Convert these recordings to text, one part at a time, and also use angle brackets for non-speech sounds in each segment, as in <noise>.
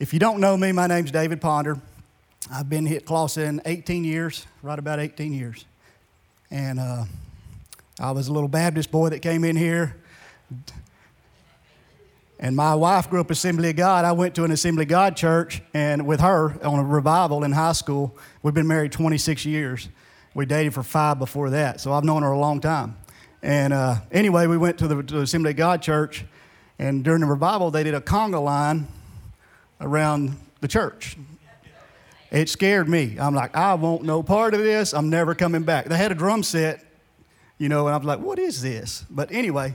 if you don't know me, my name's David Ponder. I've been hit Clawson 18 years, right about 18 years. And uh, I was a little Baptist boy that came in here. And my wife grew up Assembly of God. I went to an Assembly of God church and with her on a revival in high school. We've been married 26 years. We dated for five before that, so I've known her a long time. And uh, anyway, we went to the, to the Assembly of God church, and during the revival, they did a conga line around the church. It scared me. I'm like, I want no part of this. I'm never coming back. They had a drum set, you know, and I was like, what is this? But anyway,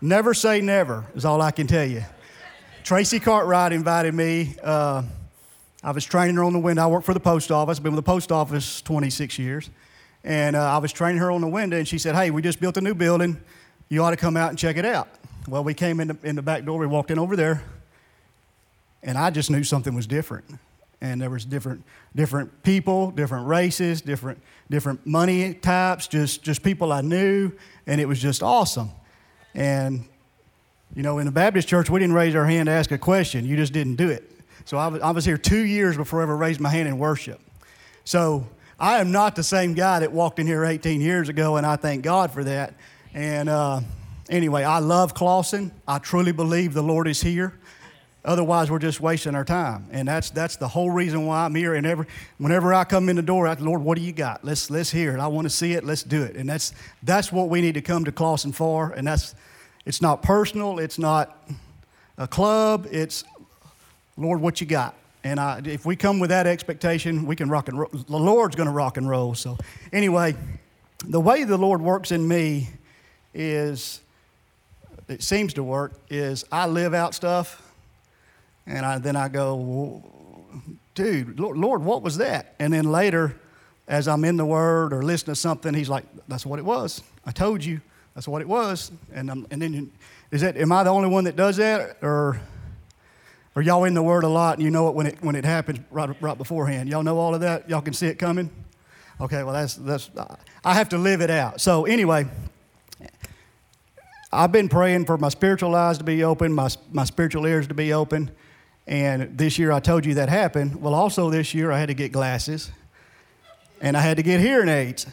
never say never is all I can tell you. Tracy Cartwright invited me. Uh, I was training her on the window. I work for the post office. I've been with the post office 26 years. And uh, I was training her on the window, and she said, Hey, we just built a new building. You ought to come out and check it out. Well, we came in the, in the back door. We walked in over there, and I just knew something was different. And there was different different people different races different different money types just just people i knew. And it was just awesome. And you know in the baptist church we didn't raise our hand to ask a question. You just didn't do it. So i was, I was here two years before i ever raised my hand in worship. So i am not the same guy that walked in here 18 years ago and i thank god for that. And uh, anyway i love clawson. I truly believe the lord is here Otherwise, we're just wasting our time. And that's, that's the whole reason why I'm here. And every, whenever I come in the door, I Lord, what do you got? Let's, let's hear it. I want to see it. Let's do it. And that's, that's what we need to come to Clawson for. And that's, it's not personal. It's not a club. It's, Lord, what you got? And I, if we come with that expectation, we can rock and roll. The Lord's going to rock and roll. So, anyway, the way the Lord works in me is, it seems to work, is I live out stuff and I, then I go, dude, Lord, what was that? And then later, as I'm in the Word or listening to something, He's like, that's what it was. I told you, that's what it was. And, I'm, and then, is that, am I the only one that does that? Or are y'all in the Word a lot and you know it when it, when it happens right, right beforehand? Y'all know all of that? Y'all can see it coming? Okay, well, that's, that's, I have to live it out. So, anyway, I've been praying for my spiritual eyes to be open, my, my spiritual ears to be open. And this year I told you that happened. Well, also this year I had to get glasses and I had to get hearing aids.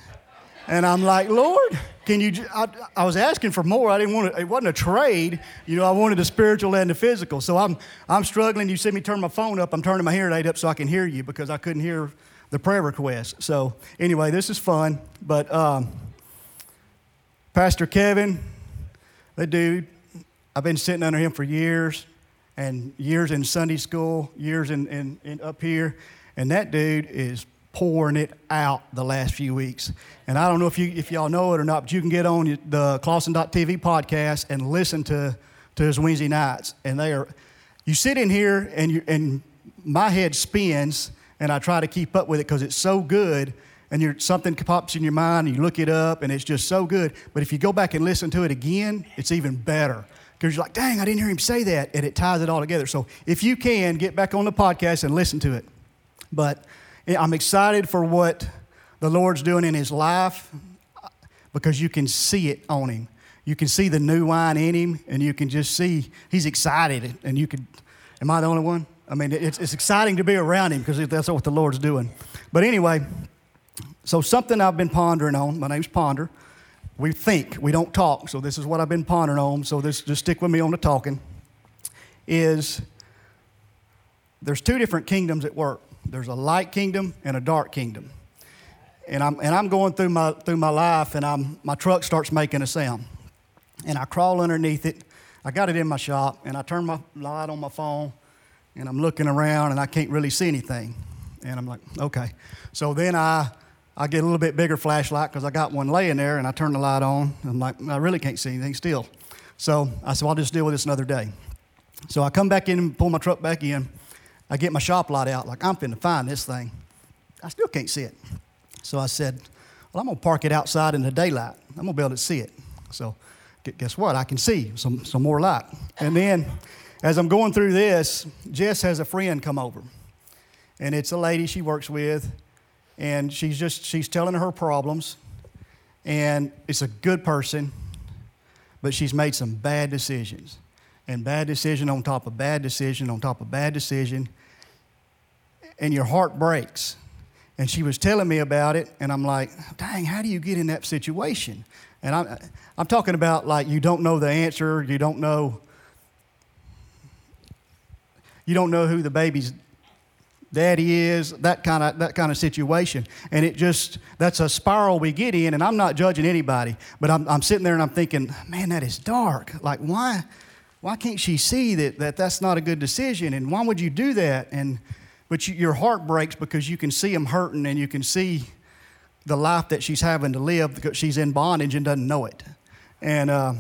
And I'm like, Lord, can you? I, I, was asking for more. I didn't want to, it wasn't a trade. You know, I wanted the spiritual and the physical. So I'm, I'm struggling. You see me turn my phone up. I'm turning my hearing aid up so I can hear you because I couldn't hear the prayer request. So anyway, this is fun. But um, Pastor Kevin, the dude, I've been sitting under him for years and years in Sunday school, years in, in, in up here, and that dude is pouring it out the last few weeks. And I don't know if, you, if y'all know it or not, but you can get on the Clawson.tv podcast and listen to, to his Wednesday nights. And they are, you sit in here and, you, and my head spins, and I try to keep up with it because it's so good. And you're, something pops in your mind, and you look it up, and it's just so good. But if you go back and listen to it again, it's even better because you're like, dang, I didn't hear him say that. And it ties it all together. So if you can, get back on the podcast and listen to it. But I'm excited for what the Lord's doing in his life uh, because you can see it on him. You can see the new wine in him, and you can just see he's excited. And you can, am I the only one? I mean, it's, it's exciting to be around him because that's what the Lord's doing. But anyway, so something I've been pondering on, my name's Ponder we think, we don't talk. So this is what I've been pondering on. So this, just stick with me on the talking. Is there's two different kingdoms at work. There's a light kingdom and a dark kingdom. And I'm, and I'm going through my, through my life, and I'm, my truck starts making a sound. And I crawl underneath it. I got it in my shop, and I turn my light on my phone, and I'm looking around, and I can't really see anything. And I'm like, okay. So then I I get a little bit bigger flashlight because I got one laying there and I turn the light on. I'm like, I really can't see anything still. So I said, well, I'll just deal with this another day. So I come back in and pull my truck back in. I get my shop light out, like I'm finna find this thing. I still can't see it. So I said, well, I'm gonna park it outside in the daylight. I'm gonna be able to see it. So guess what? I can see some, some more light. And then as I'm going through this, Jess has a friend come over. And it's a lady she works with and she's just she's telling her problems and it's a good person but she's made some bad decisions and bad decision on top of bad decision on top of bad decision, and your heart breaks. And she was telling me about it, and I'm like, dang, how do you get in that situation? And I'm, I'm talking about like you don't know the answer, you don't know, you don't know who the baby's daddy is, that kind of that kind of situation. And it just that's a spiral we get in, and I'm not judging anybody, but I'm, I'm sitting there and I'm thinking, man, that is dark. Like why why can't she see that, that that's not a good decision? And why would you do that? And but you, your heart breaks because you can see them hurting and you can see the life that she's having to live because she's in bondage and doesn't know it. And uh,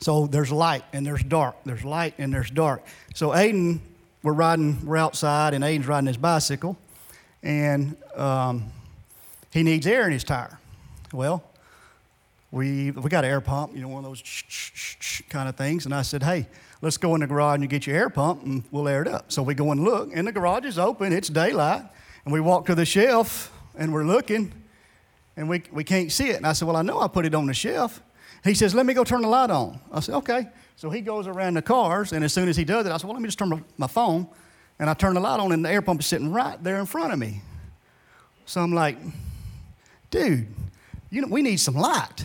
so there's light and there's dark. There's light and there's dark. So Aiden we're riding, we're outside, and Aiden's riding his bicycle, and um, he needs air in his tire. Well, we, we got an air pump, you know, one of those kind of things. And I said, hey, let's go in the garage and get your air pump and we'll air it up. So we go and look, and the garage is open, it's daylight. And we walk to the shelf and we're looking and we, we can't see it. And I said, well, I know I put it on the shelf. He says, let me go turn the light on. I said, okay. So he goes around the cars, and as soon as he does it, I said, Well, let me just turn my, phone. And I turn the light on, and the air pump is sitting right there in front of me. So I'm like, Dude, you know, we need some light.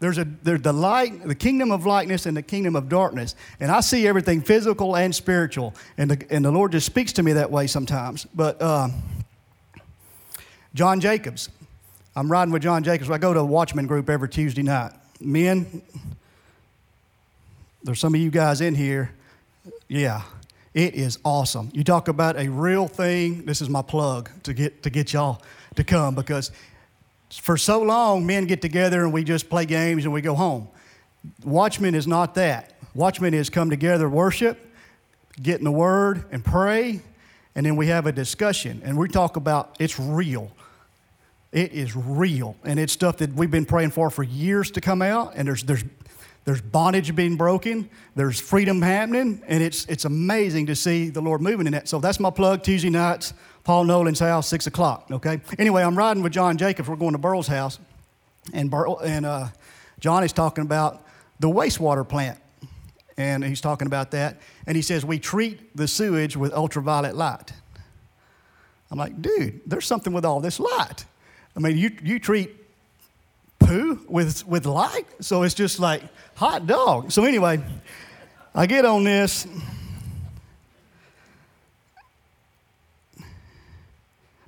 There's, a, there's the light, the kingdom of lightness and the kingdom of darkness. And I see everything physical and spiritual. And the, and the Lord just speaks to me that way sometimes. But uh, John Jacobs, I'm riding with John Jacobs. I go to a watchman group every Tuesday night. Men, there's some of you guys in here. Yeah, it is awesome. You talk about a real thing. This is my plug to get to get y'all to come because for so long men get together and we just play games and we go home. Watchmen is not that. Watchmen is come together, worship, get in the word and pray, and then we have a discussion and we talk about it's real. It is real, and it's stuff that we've been praying for for years to come out. And there's there's there's bondage being broken, there's freedom happening, and it's, it's amazing to see the Lord moving in that. So that's my plug Tuesday nights, Paul Nolan's house, 6 o'clock, okay? Anyway, I'm riding with John Jacobs. We're going to Burl's house, and, Burl, and uh, John is talking about the wastewater plant, and he's talking about that. And he says, We treat the sewage with ultraviolet light. I'm like, dude, there's something with all this light. I mean, you, you treat poo with, with light. So it's just like hot dog. So anyway, I get on this.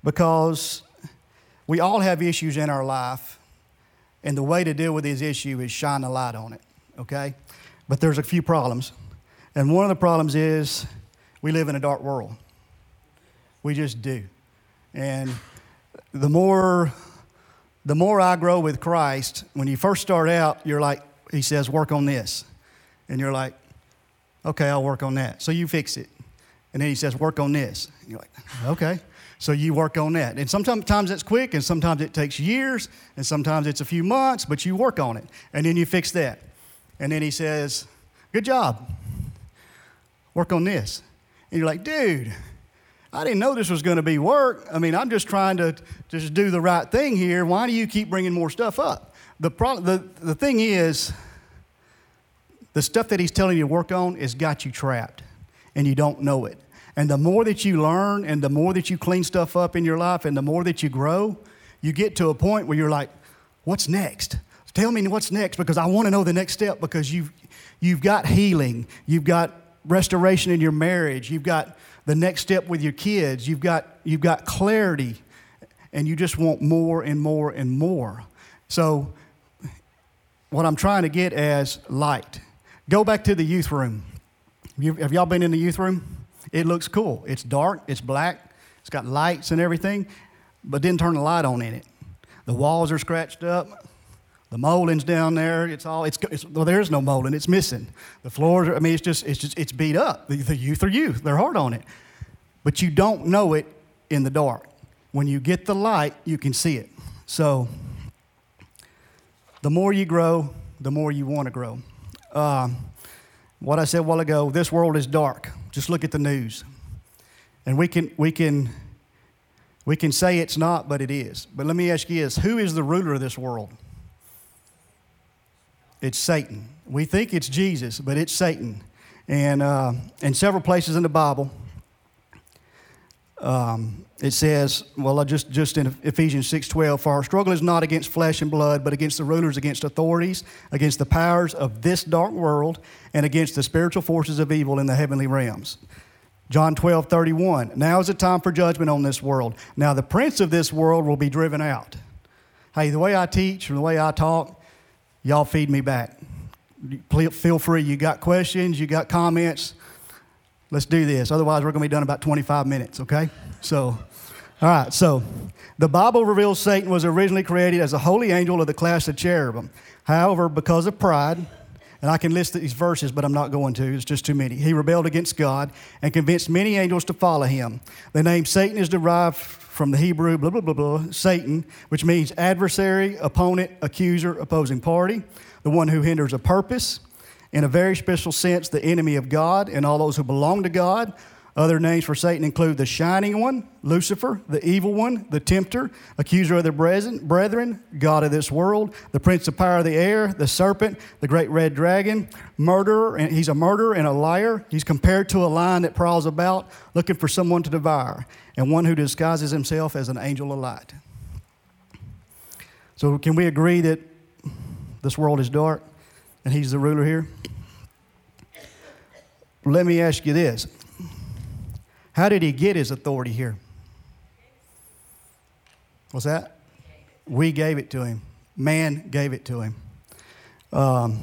Because we all have issues in our life, and the way to deal with this issue is shine a light on it, okay? But there's a few problems. And one of the problems is we live in a dark world. We just do. And the more the more I grow with Christ, when you first start out, you're like, He says, work on this. And you're like, okay, I'll work on that. So you fix it. And then He says, work on this. And you're like, okay. So you work on that. And sometimes it's quick, and sometimes it takes years, and sometimes it's a few months, but you work on it. And then you fix that. And then He says, good job. Work on this. And you're like, dude, I didn't know this was going to be work. I mean, I'm just trying to just do the right thing here. Why do you keep bringing more stuff up? The, pro- the, the thing is, the stuff that he's telling you to work on has got you trapped, and you don't know it. And the more that you learn, and the more that you clean stuff up in your life, and the more that you grow, you get to a point where you're like, what's next? Tell me what's next because I want to know the next step because you've, you've got healing, you've got restoration in your marriage, you've got the next step with your kids. You've got, you've got clarity, and you just want more and more and more. So, what I'm trying to get as light. Go back to the youth room. Have y'all been in the youth room? It looks cool. It's dark, it's black, it's got lights and everything, but didn't turn the light on in it. The walls are scratched up. The molding's down there. It's all, it's, it's well, there's no molding. It's missing. The floors, are, I mean, it's just, it's just, it's beat up. The, the youth are youth. They're hard on it. But you don't know it in the dark. When you get the light, you can see it. So, the more you grow, the more you want to grow. Um, what I said a while ago, this world is dark. Just look at the news. And we can, we can, we can say it's not, but it is. But let me ask you this who is the ruler of this world? It's Satan. We think it's Jesus, but it's Satan. And uh, in several places in the Bible, um, it says, well, just, just in Ephesians 6.12, for our struggle is not against flesh and blood, but against the rulers, against authorities, against the powers of this dark world, and against the spiritual forces of evil in the heavenly realms. John 12, 31. Now is the time for judgment on this world. Now the prince of this world will be driven out. Hey, the way I teach or the way I talk, y'all feed me back. Feel free. You got questions, you got comments. Let's do this. Otherwise, we're going to be done about 25 minutes, okay? So, all right. So, the Bible reveals Satan was originally created as a holy angel of the class of cherubim. However, because of pride, and I can list these verses, but I'm not going to. It's just too many. He rebelled against God and convinced many angels to follow him. The name Satan is derived from the Hebrew blah, blah, blah, blah, Satan, which means adversary, opponent, accuser, opposing party, the one who hinders a purpose. In a very special sense, the enemy of God and all those who belong to God, other names for Satan include the shining one, Lucifer, the evil one, the tempter, accuser of the brethren, God of this world, the prince of power of the air, the serpent, the great red dragon, murderer, and he's a murderer and a liar. He's compared to a lion that prowls about looking for someone to devour, and one who disguises himself as an angel of light. So, can we agree that this world is dark and he's the ruler here? Let me ask you this how did he get his authority here? What's that? We gave it to him. Man gave it to him. Um,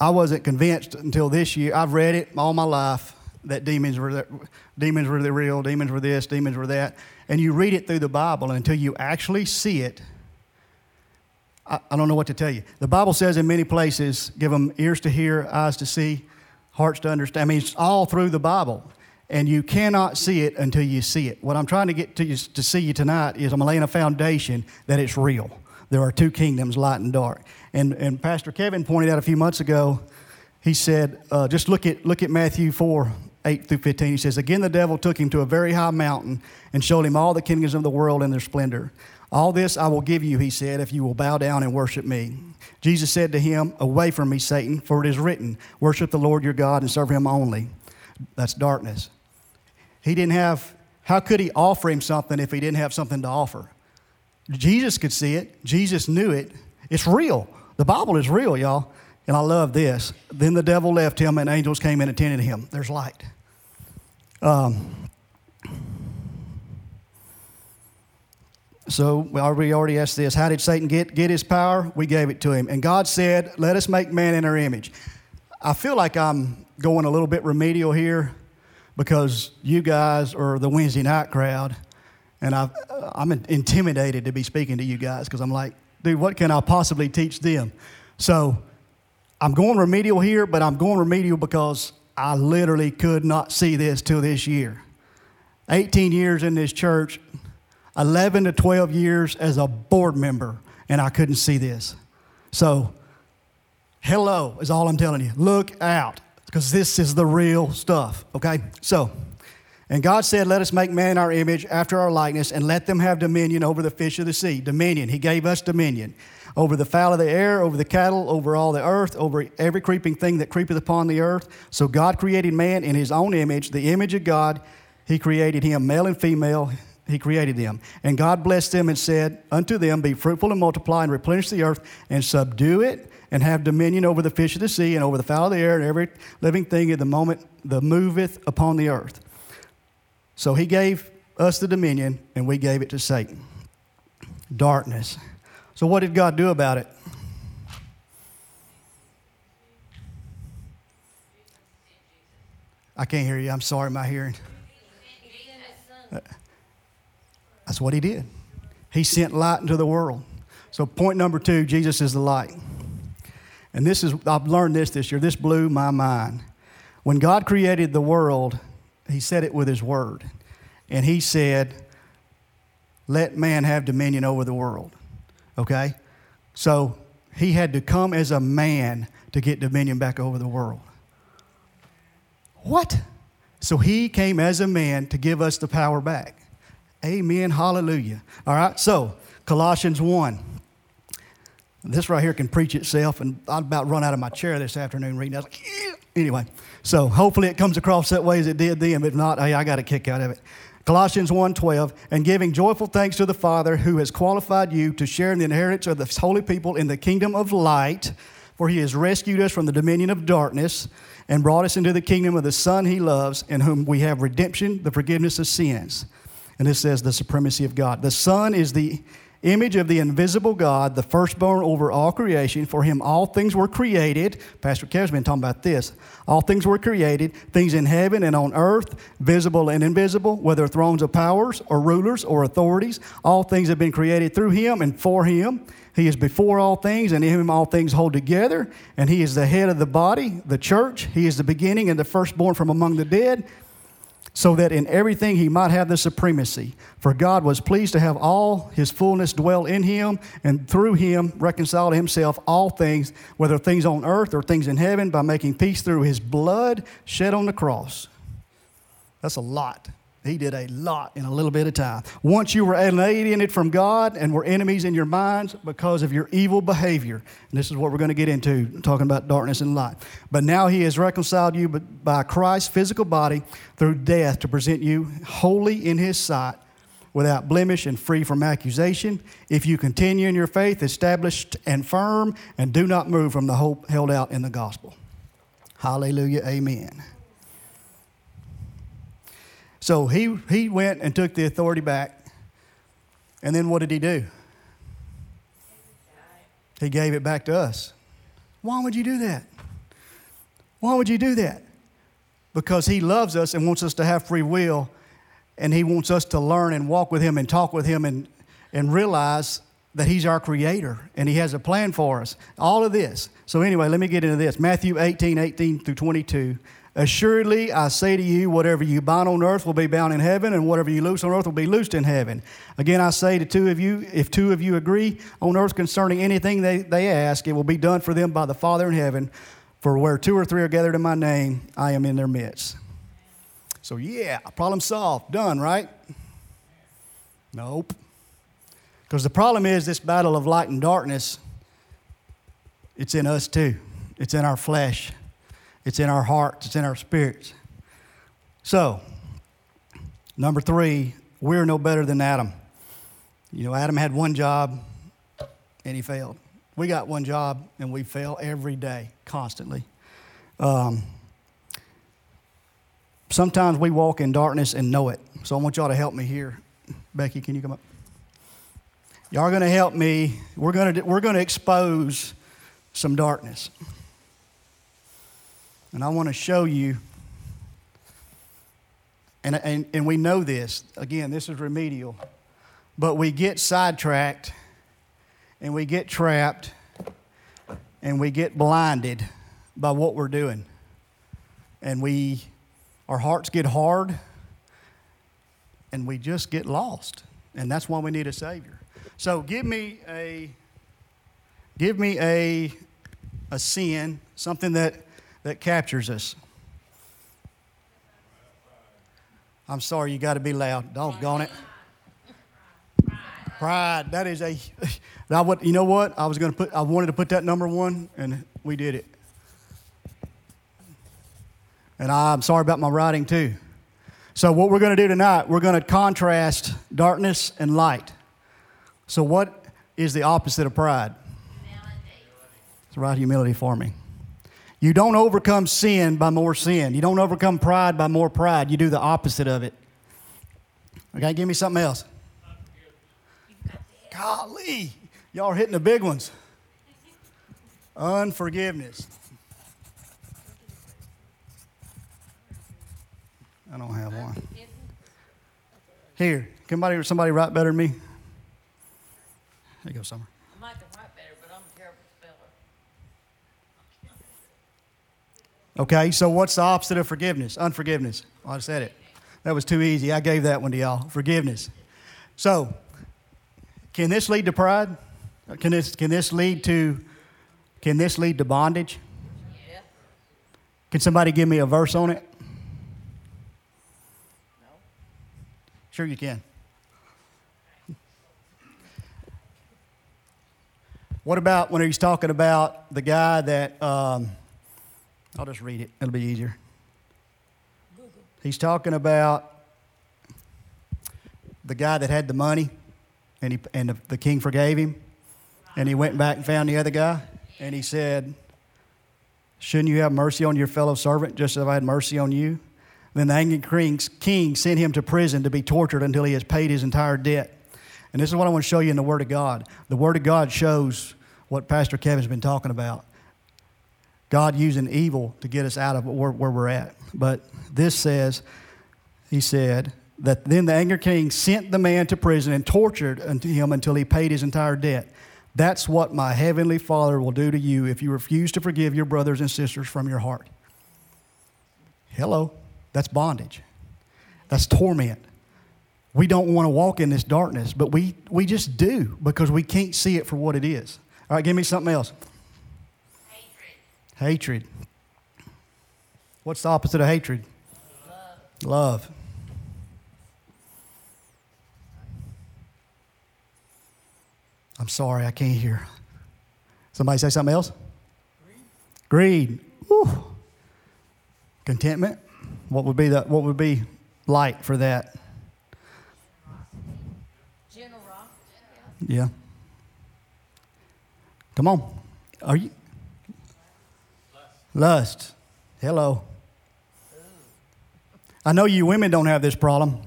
I wasn't convinced until this year. I've read it all my life that demons were that, demons were the real, demons were this, demons were that, and you read it through the Bible until you actually see it. I, I don't know what to tell you. The Bible says in many places, give them ears to hear, eyes to see hearts to understand. I mean, it's all through the Bible. And you cannot see it until you see it. What I'm trying to get to, you, to see you tonight is I'm laying a foundation that it's real. There are two kingdoms, light and dark. And, and Pastor Kevin pointed out a few months ago, he said, uh, just look at, look at Matthew 4, 8 through 15. He says, Again, the devil took him to a very high mountain and showed him all the kingdoms of the world and their splendor. All this I will give you, he said, if you will bow down and worship me. Jesus said to him, Away from me, Satan, for it is written, Worship the Lord your God and serve him only. That's darkness. He didn't have, how could he offer him something if he didn't have something to offer? Jesus could see it, Jesus knew it. It's real. The Bible is real, y'all. And I love this. Then the devil left him, and angels came and attended him. There's light. Um, So we already asked this How did Satan get, get his power? We gave it to him. And God said, Let us make man in our image. I feel like I'm going a little bit remedial here because you guys are the Wednesday night crowd. And i am intimidated to be speaking to you guys because I'm like, dude, what can I possibly teach them? So I'm going remedial here, but I'm going remedial because I literally could not see this till this year. 18 years in this church, 11 to 12 years as a board member, and I couldn't see this. So, hello is all I'm telling you. Look out, because this is the real stuff, okay? So, and God said, Let us make man in our image after our likeness, and let them have dominion over the fish of the sea. Dominion. He gave us dominion over the fowl of the air, over the cattle, over all the earth, over every creeping thing that creepeth upon the earth. So God created man in his own image, the image of God. He created him, male and female he created them. And God blessed them and said unto them, Be fruitful and multiply and replenish the earth and subdue it and have dominion over the fish of the sea and over the fowl of the air and every living thing at the moment that moveth upon the earth. So he gave us the dominion and we gave it to Satan. Darkness. So what did God do about it? I can't hear you. I'm sorry, my hearing. That's what he did. He sent light into the world. So, point number two Jesus is the light. And this is, I've learned this this year. This blew my mind. When God created the world, he said it with his word. And he said, let man have dominion over the world. Okay? So, he had to come as a man to get dominion back over the world. What? So, he came as a man to give us the power back. Amen. Hallelujah. All right. So, Colossians 1. This right here can preach itself, and I'd about run out of my chair this afternoon reading. I was like, anyway, so hopefully it comes across that way as it did then. If not, hey, I got a kick out of it. Colossians 1:12, and giving joyful thanks to the Father who has qualified you to share in the inheritance of the holy people in the kingdom of light, for he has rescued us from the dominion of darkness and brought us into the kingdom of the Son he loves, in whom we have redemption, the forgiveness of sins. And this says the supremacy of God. The Son is the image of the invisible God, the firstborn over all creation. For him all things were created. Pastor Kev's been talking about this. All things were created, things in heaven and on earth, visible and invisible, whether thrones of powers or rulers or authorities. All things have been created through him and for him. He is before all things, and in him all things hold together. And he is the head of the body, the church. He is the beginning and the firstborn from among the dead so that in everything he might have the supremacy. For God was pleased to have all his fullness dwell in him, and through him reconcile to himself all things, whether things on earth or things in heaven, by making peace through his blood shed on the cross. That's a lot. He did a lot in a little bit of time. Once you were alienated from God and were enemies in your minds because of your evil behavior. And this is what we're going to get into, talking about darkness and light. But now He has reconciled you by Christ's physical body through death to present you holy in His sight, without blemish and free from accusation. If you continue in your faith, established and firm, and do not move from the hope held out in the gospel. Hallelujah. Amen. So he, he went and took the authority back. And then what did he do? He gave it back to us. Why would you do that? Why would you do that? Because he loves us and wants us to have free will, and he wants us to learn and walk with him and talk with him and, and realize that he's our creator and he has a plan for us. All of this. So, anyway, let me get into this Matthew 18 18 through 22. Assuredly, I say to you, whatever you bind on earth will be bound in heaven, and whatever you loose on earth will be loosed in heaven. Again, I say to two of you, if two of you agree on earth concerning anything they, they ask, it will be done for them by the Father in heaven. For where two or three are gathered in my name, I am in their midst. So, yeah, problem solved. Done, right? Nope. Because the problem is this battle of light and darkness, it's in us too, it's in our flesh. It's in our hearts, it's in our spirits. So, number three, we're no better than Adam. You know, Adam had one job and he failed. We got one job and we fail every day, constantly. Um, sometimes we walk in darkness and know it. So I want y'all to help me here. Becky, can you come up? Y'all are going to help me. We're going to, we're going to expose some darkness. And I want to show you, and, and, and we know this, again, this is remedial, but we get sidetracked and we get trapped and we get blinded by what we're doing. And we, our hearts get hard and we just get lost. And that's why we need a Savior. So give me a, give me a, a sin, something that that captures us. I'm sorry, you got to be loud. Doggone it. Pride. That is a. <laughs> I would, you know what? I was going to put. I wanted to put that number one, and we did it. And I'm sorry about my writing too. So what we're going to do tonight, we're going to contrast darkness and light. So what is the opposite of pride? Humility. It's right humility for me. You don't overcome sin by more sin. You don't overcome pride by more pride. You do the opposite of it. Okay, give me something else. Golly, y'all are hitting the big ones. Unforgiveness. I don't have one. Here, somebody, somebody write better than me? There you go, Summer. Okay, so what's the opposite of forgiveness? Unforgiveness. I said it. That was too easy. I gave that one to y'all. Forgiveness. So, can this lead to pride? Can this, can this lead to can this lead to bondage? Yeah. Can somebody give me a verse on it? No. Sure you can. What about when he's talking about the guy that, um, I'll just read it, it'll be easier. He's talking about the guy that had the money and, he, and the, the king forgave him. And he went back and found the other guy and he said, Shouldn't you have mercy on your fellow servant just as I had mercy on you? Then the angry king sent him to prison to be tortured until he has paid his entire debt. And this is what I want to show you in the Word of God. The Word of God shows what Pastor Kevin's been talking about. God using evil to get us out of where, where we're at. But this says, he said, that then the angry king sent the man to prison and tortured him until he paid his entire debt. That's what my heavenly Father will do to you if you refuse to forgive your brothers and sisters from your heart. Hello, that's bondage. That's torment. We don't want to walk in this darkness, but we, we just do because we can't see it for what it is. All right, give me something else. Hatred. What's the opposite of hatred? Love. Love. I'm sorry, I can't hear. Somebody say something else? Greed. Greed. Contentment. What would be the what would be light for that? Generosity. Yeah. Come on. Are you Lust. Hello. I know you women don't have this problem,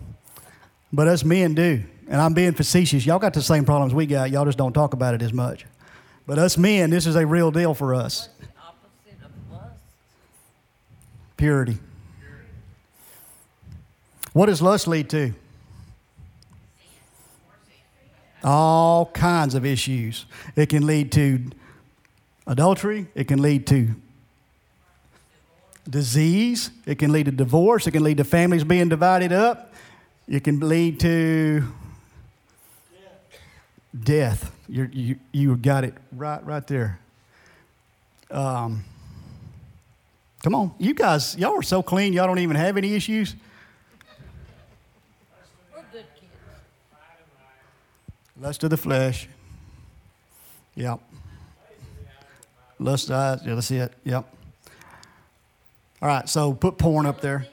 but us men do and I'm being facetious. Y'all got the same problems we got. Y'all just don't talk about it as much. But us men, this is a real deal for us. Purity. What does lust lead to? All kinds of issues. It can lead to adultery, it can lead to disease, it can lead to divorce, it can lead to families being divided up, it can lead to death. You're, you you got it right right there. Um, come on, you guys, y'all are so clean. Y'all don't even have any issues. We're good kids. Lust of the flesh. Yep. Lust of eyes. Yeah, that's it. Yep. All right, so put porn up there.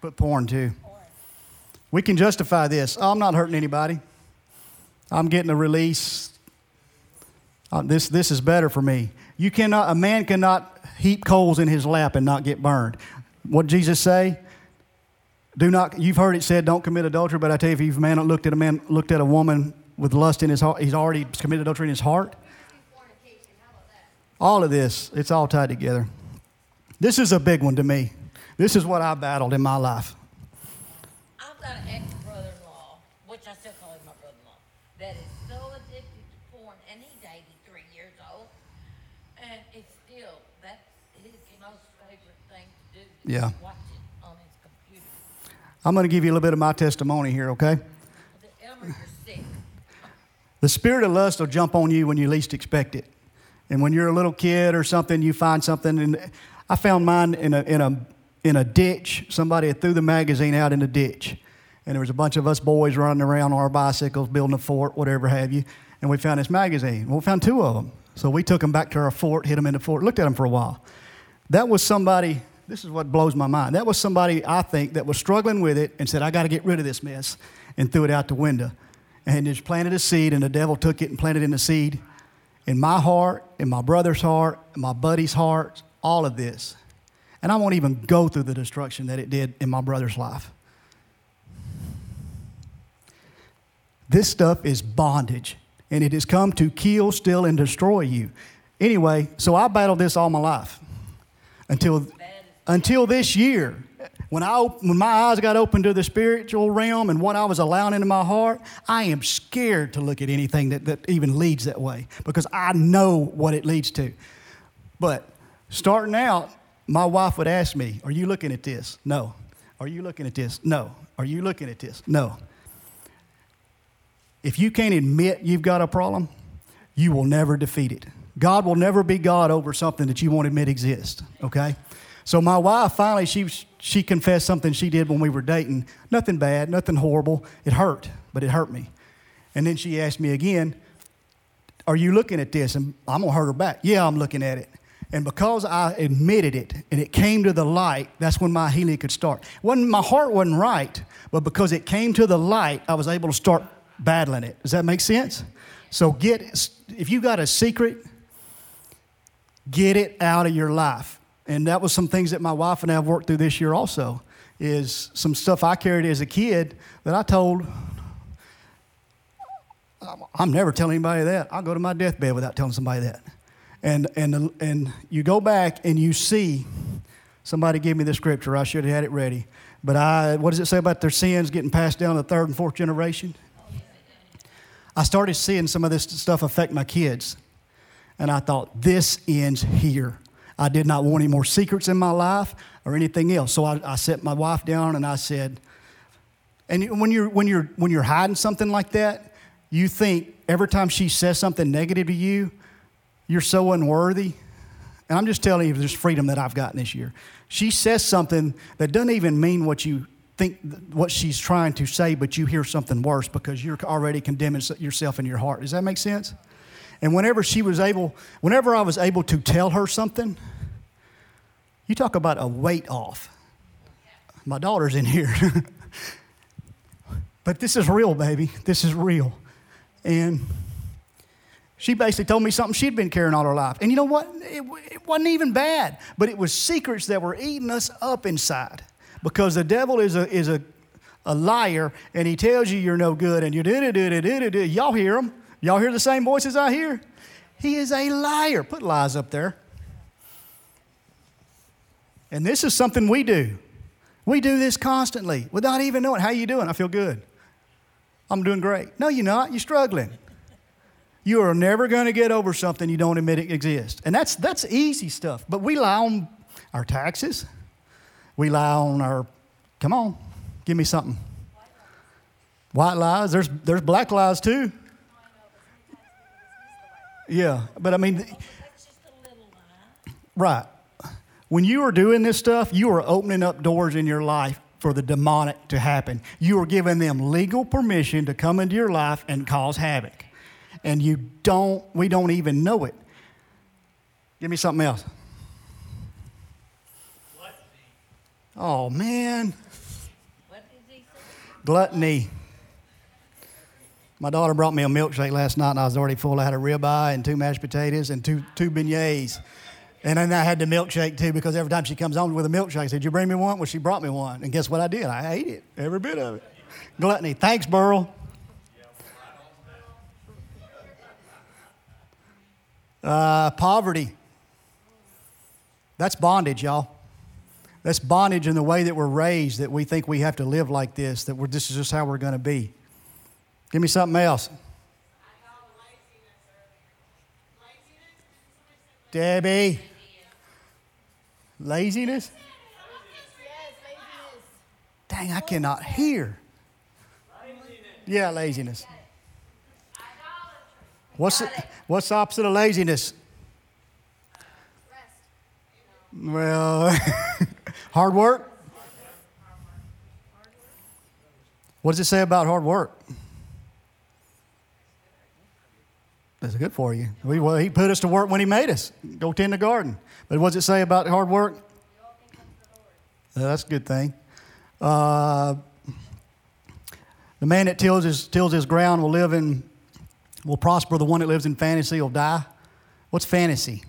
Put porn too. We can justify this. Oh, I'm not hurting anybody. I'm getting a release. Uh, this, this is better for me. You cannot, a man cannot heap coals in his lap and not get burned. What did Jesus say? Do not, you've heard it said, don't commit adultery, but I tell you, if a man looked at a man, looked at a woman with lust in his heart, he's already committed adultery in his heart. All of this, it's all tied together. This is a big one to me. This is what I battled in my life. I've got an ex brother in law, which I still call him my brother in law, that is so addicted to porn, and he's 83 years old, and it's still, that's his most favorite thing to do. Yeah. Watch it on his computer. I'm going to give you a little bit of my testimony here, okay? Elmer, you're sick. The spirit of lust will jump on you when you least expect it. And when you're a little kid or something, you find something. And I found mine in a, in a, in a ditch. Somebody had threw the magazine out in the ditch and there was a bunch of us boys running around on our bicycles, building a fort, whatever have you. And we found this magazine. Well, we found two of them. So we took them back to our fort, hid them in the fort, looked at them for a while. That was somebody, this is what blows my mind. That was somebody, I think, that was struggling with it and said, I got to get rid of this mess, and threw it out the window. And just planted a seed, and the devil took it and planted in the seed in my heart, in my brother's heart, in my buddy's heart, all of this. And I won't even go through the destruction that it did in my brother's life. This stuff is bondage, and it has come to kill, steal, and destroy you. Anyway, so I battled this all my life until, until this year. When, I, when my eyes got open to the spiritual realm and what I was allowing into my heart, I am scared to look at anything that, that even leads that way because I know what it leads to. But starting out, my wife would ask me, Are you looking at this? No. Are you looking at this? No. Are you looking at this? No. If you can't admit you've got a problem, you will never defeat it. God will never be God over something that you won't admit exists, okay? So my wife finally, she, she confessed something she did when we were dating. Nothing bad, nothing horrible. It hurt, but it hurt me. And then she asked me again, Are you looking at this? And I'm going to hurt her back. Yeah, I'm looking at it. And because I admitted it and it came to the light, that's when my healing could start. When my heart wasn't right, but because it came to the light, I was able to start battling it. Does that make sense? So get if you got a secret, get it out of your life. And that was some things that my wife and I have worked through this year also. Is some stuff I carried as a kid that I told I'm never telling anybody that. I'll go to my deathbed without telling somebody that. And, and, and you go back and you see, somebody give me the scripture. I should have had it ready. But I, what does it say about their sins getting passed down to the third and fourth generation? I started seeing some of this stuff affect my kids. And I thought, this ends here. I did not want any more secrets in my life or anything else. So I, I set my wife down and I said, and when you're, when, you're, when you're hiding something like that, you think every time she says something negative to you, you're so unworthy. And I'm just telling you, there's freedom that I've gotten this year. She says something that doesn't even mean what you think, what she's trying to say, but you hear something worse because you're already condemning yourself in your heart. Does that make sense? And whenever she was able, whenever I was able to tell her something, you talk about a weight off. My daughter's in here. <laughs> but this is real, baby. This is real. And she basically told me something she'd been carrying all her life. And you know what? It, it, wasn't even bad, but it was secrets that were eating us up inside. Because the devil is a, is a, a liar and he tells you you're no good and you do do do do do Y'all hear him? Y'all hear the same voices I hear? He is a liar. Put lies up there. And this is something we do. We do this constantly without even knowing. How you doing? I feel good. I'm doing great. No, you're not. You're struggling. You are never going to get over something you don't admit it exists. And that's, that's easy stuff. But we lie on our taxes. We lie on our, come on, give me something. White lies. There's, there's black lies too. Yeah, but I mean, right. When you are doing this stuff, you are opening up doors in your life for the demonic to happen. You are giving them legal permission to come into your life and cause havoc. And you don't, we don't even know it. Give me something else. Gluttony. Oh, man. Gluttony. My daughter brought me a milkshake last night, and I was already full. I had a ribeye and two mashed potatoes and two, two beignets. And then I had the milkshake too because every time she comes home with a milkshake, I said, you bring me one? Well, she brought me one. And guess what I did? I ate it, every bit of it. Gluttony. Thanks, Burl. Uh, poverty. That's bondage, y'all. That's bondage in the way that we're raised, that we think we have to live like this, that we're, this is just how we're going to be. Give me something else. Debbie. Laziness? Dang, I cannot hear. Yeah, laziness. What's the, what's the opposite of laziness? Well, <laughs> hard work. What does it say about hard work? That's good for you. We, well, he put us to work when he made us. Go tend the garden. But what does it say about hard work? Uh, that's a good thing. Uh, the man that tills his, tills his ground will live in, will prosper. The one that lives in fantasy will die. What's fantasy?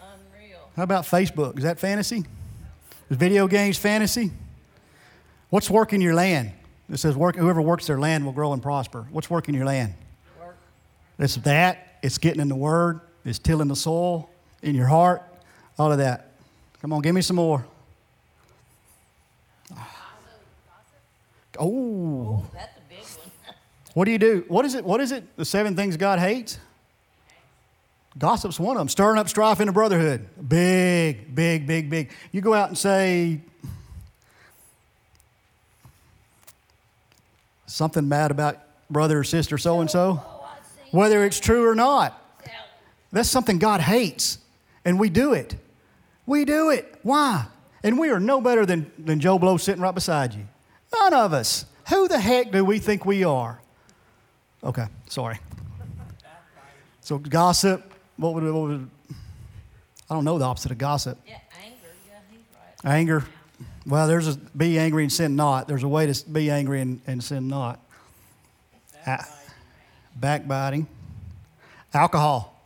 Unreal. How about Facebook? Is that fantasy? Is video games fantasy? What's working your land? It says work, whoever works their land will grow and prosper. What's working your land? Work. It's that. It's getting in the Word. It's tilling the soil in your heart. All of that. Come on, give me some more. Oh. That's a big one. What do you do? What is it? What is it? The seven things God hates? Gossip's one of them. Stirring up strife in the brotherhood. Big, big, big, big. You go out and say something bad about brother or sister so and so, whether it's true or not. That's something God hates. And we do it. We do it. Why? And we are no better than, than Joe Blow sitting right beside you. None of us. Who the heck do we think we are? Okay, sorry. So gossip, what would, what would I don't know the opposite of gossip. Yeah, anger. Yeah, he's right. Anger. Well, there's a be angry and sin not. There's a way to be angry and, and sin not. A- backbiting. Alcohol.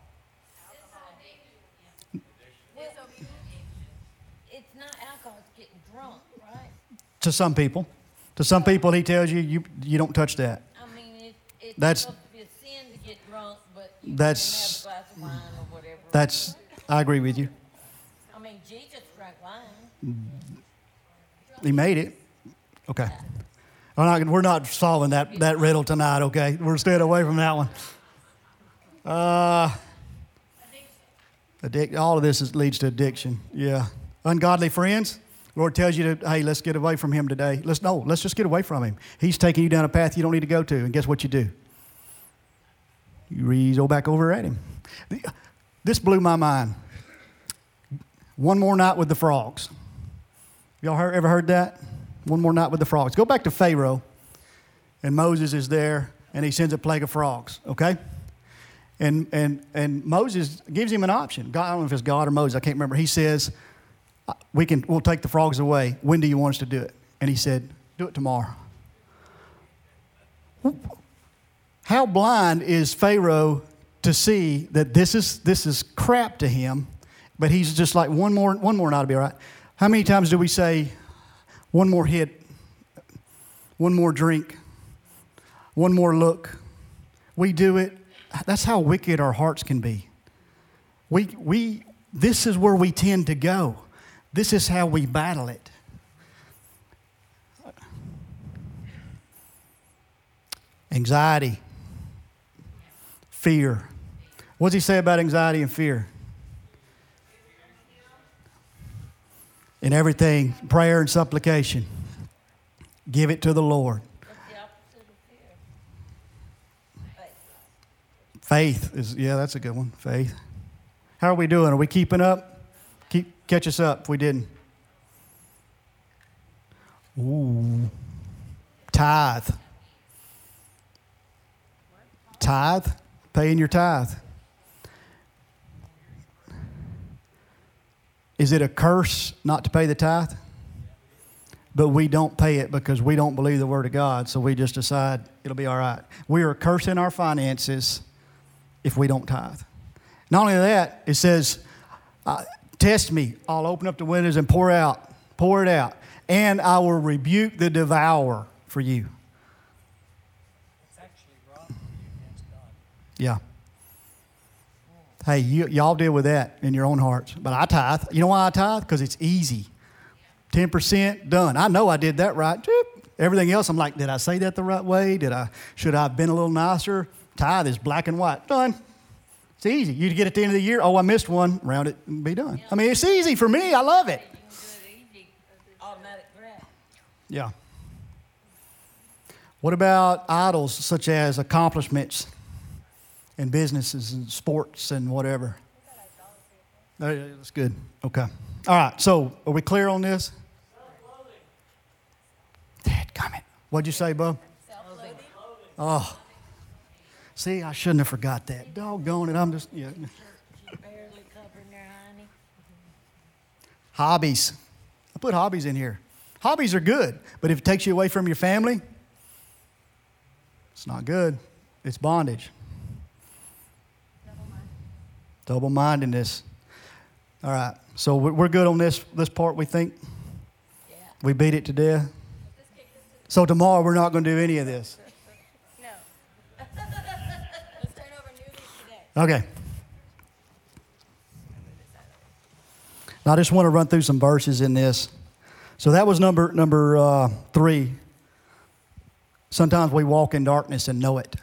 Well, it's not alcohol, it's getting drunk, right? To some people. To some people, he tells you, you, you don't touch that. I mean, it, it's That's- supposed to be a sin to get drunk, but you That's- can have a glass of wine or whatever. That's, I agree with you. I mean, Jesus drank wine. He made it. Okay. We're not, we're not solving that, that riddle tonight, okay? We're staying away from that one. Uh, addic- all of this is, leads to addiction. Yeah. Ungodly friends. Lord tells you to, hey, let's get away from him today. Let's no, let's just get away from him. He's taking you down a path you don't need to go to. And guess what you do? You rezo back over at him. This blew my mind. One more night with the frogs. Y'all heard, ever heard that? One more night with the frogs. Go back to Pharaoh, and Moses is there, and he sends a plague of frogs, okay? And, and, and Moses gives him an option. God, I don't know if it's God or Moses, I can't remember. He says, "Uh, we can, We'll take the frogs away. When do you want us to do it? And he said, Do it tomorrow. How blind is Pharaoh to see that this is, this is crap to him, but he's just like, one more, one more night will be all right. How many times do we say, one more hit, one more drink, one more look? We do it. That's how wicked our hearts can be. We, we, this is where we tend to go. This is how we battle it. Anxiety, fear. What does he say about anxiety and fear? In everything, prayer and supplication. Give it to the Lord. Faith is, yeah, that's a good one. Faith. How are we doing? Are we keeping up? Keep, catch us up if we didn't. Ooh. Tithe. Tithe. Paying your tithe. Is it a curse not to pay the tithe? But we don't pay it because we don't believe the Word of God, so we just decide it'll be all right. We are cursing our finances if we don't tithe. Not only that, it says, uh, Test me. I'll open up the windows and pour out, pour it out, and I will rebuke the devourer for you. It's actually wrong against God. Yeah. Hey, you, y'all deal with that in your own hearts. But I tithe. You know why I tithe? Because it's easy. 10% done. I know I did that right. Everything else, I'm like, did I say that the right way? Did I, should I have been a little nicer? Tithe is black and white. Done. It's easy. You get at the end of the year, oh, I missed one, round it and be done. I mean, it's easy for me. I love it. Yeah. What about idols such as accomplishments and businesses and sports and whatever? Oh, That's good. Okay. All right. So, are we clear on this? Dad, comment. What'd you say, Bub? Oh. See, I shouldn't have forgot that. Doggone it. I'm just, yeah. She's barely covering honey. Hobbies. I put hobbies in here. Hobbies are good, but if it takes you away from your family, it's not good. It's bondage. Double mindedness. All right. So we- we're good on this, this part, we think? Yeah. We beat it to death? So tomorrow we're not going to do any of this. No. Let's turn over new today. Okay. Now, I just want to run through some verses in this. So that was number number uh, three. Sometimes we walk in darkness and know it,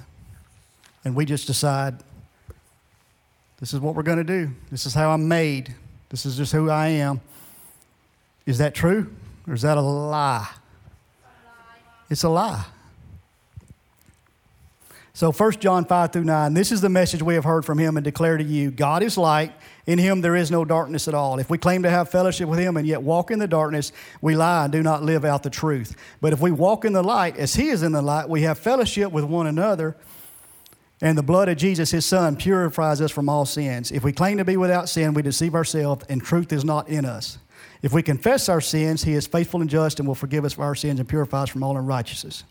and we just decide this is what we're going to do. This is how I'm made. This is just who I am. Is that true, or is that a lie? It's a lie. So 1 John 5 through 9, this is the message we have heard from him and declare to you God is light. In him there is no darkness at all. If we claim to have fellowship with him and yet walk in the darkness, we lie and do not live out the truth. But if we walk in the light as he is in the light, we have fellowship with one another. And the blood of Jesus, his son, purifies us from all sins. If we claim to be without sin, we deceive ourselves, and truth is not in us. If we confess our sins, he is faithful and just and will forgive us for our sins and purify us from all unrighteousness.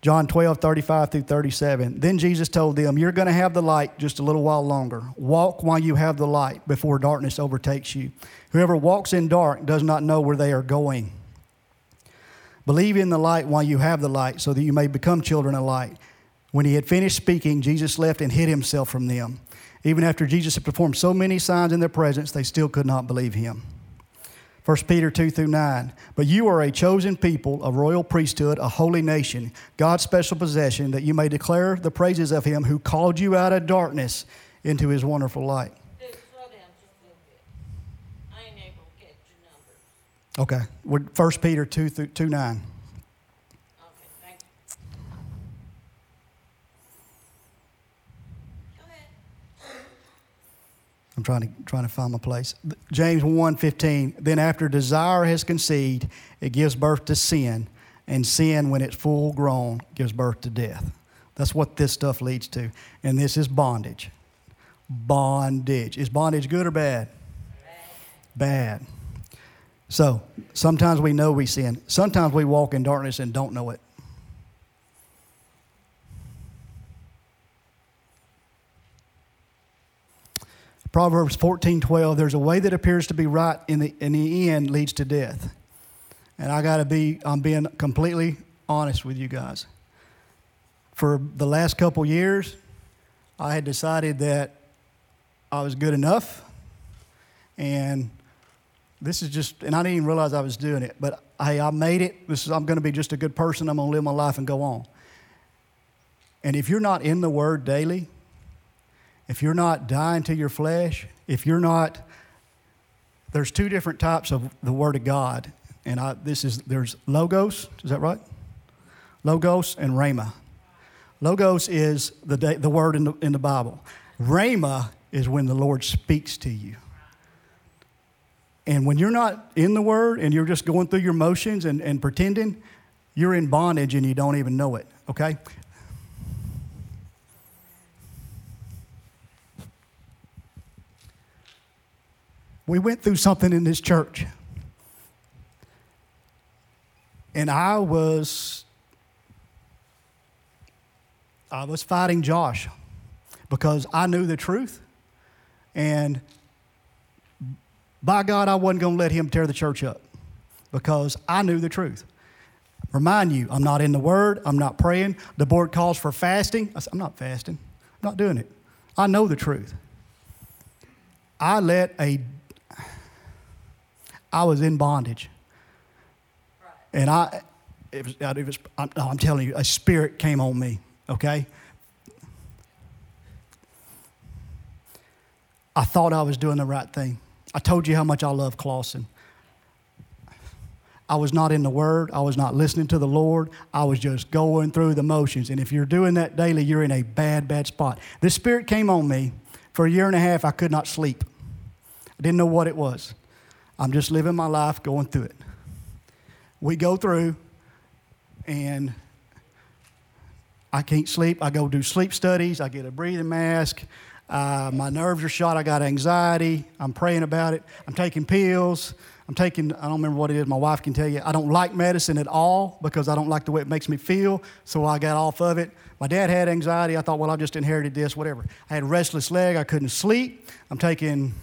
John 12, 35 through 37. Then Jesus told them, You're going to have the light just a little while longer. Walk while you have the light before darkness overtakes you. Whoever walks in dark does not know where they are going. Believe in the light while you have the light, so that you may become children of light. When he had finished speaking, Jesus left and hid himself from them. Even after Jesus had performed so many signs in their presence, they still could not believe him. 1 Peter 2 through 9. But you are a chosen people, a royal priesthood, a holy nation, God's special possession, that you may declare the praises of him who called you out of darkness into his wonderful light. Dude, slow down just a little bit. I ain't able to catch your numbers. Okay. We're 1 Peter 2 through 2 9. Okay, thank you. Go ahead. I'm trying to, trying to find my place. James 1 15. Then after desire has conceived, it gives birth to sin. And sin, when it's full grown, gives birth to death. That's what this stuff leads to. And this is bondage. Bondage. Is bondage good or bad? Bad. So sometimes we know we sin. Sometimes we walk in darkness and don't know it. Proverbs 14 12, there's a way that appears to be right in the, in the end leads to death. And I got to be, I'm being completely honest with you guys. For the last couple years, I had decided that I was good enough. And this is just, and I didn't even realize I was doing it, but hey, I made it. This is, I'm going to be just a good person. I'm going to live my life and go on. And if you're not in the Word daily, if you're not dying to your flesh, if you're not, there's two different types of the Word of God. And I, this is, there's Logos, is that right? Logos and Rhema. Logos is the, day, the word in the, in the Bible. Rhema is when the Lord speaks to you. And when you're not in the Word and you're just going through your motions and, and pretending, you're in bondage and you don't even know it, okay? We went through something in this church. And I was I was fighting Josh because I knew the truth. And by God, I wasn't going to let him tear the church up because I knew the truth. Remind you, I'm not in the Word, I'm not praying. The board calls for fasting. I said, I'm not fasting, I'm not doing it. I know the truth. I let a, I was in bondage. And I, it was, it was, I'm, no, I'm telling you, a spirit came on me, okay? I thought I was doing the right thing. I told you how much I love Clawson. I was not in the Word. I was not listening to the Lord. I was just going through the motions. And if you're doing that daily, you're in a bad, bad spot. This spirit came on me. For a year and a half, I could not sleep. I didn't know what it was. I'm just living my life, going through it. We go through, and I can't sleep. I go do sleep studies. I get a breathing mask. Uh, my nerves are shot. I got anxiety. I'm praying about it. I'm taking pills. I'm taking, I don't remember what it is. My wife can tell you. I don't like medicine at all because I don't like the way it makes me feel. So I got off of it. My dad had anxiety. I thought, well, I just inherited this, whatever. I had restless leg. I couldn't sleep. I'm taking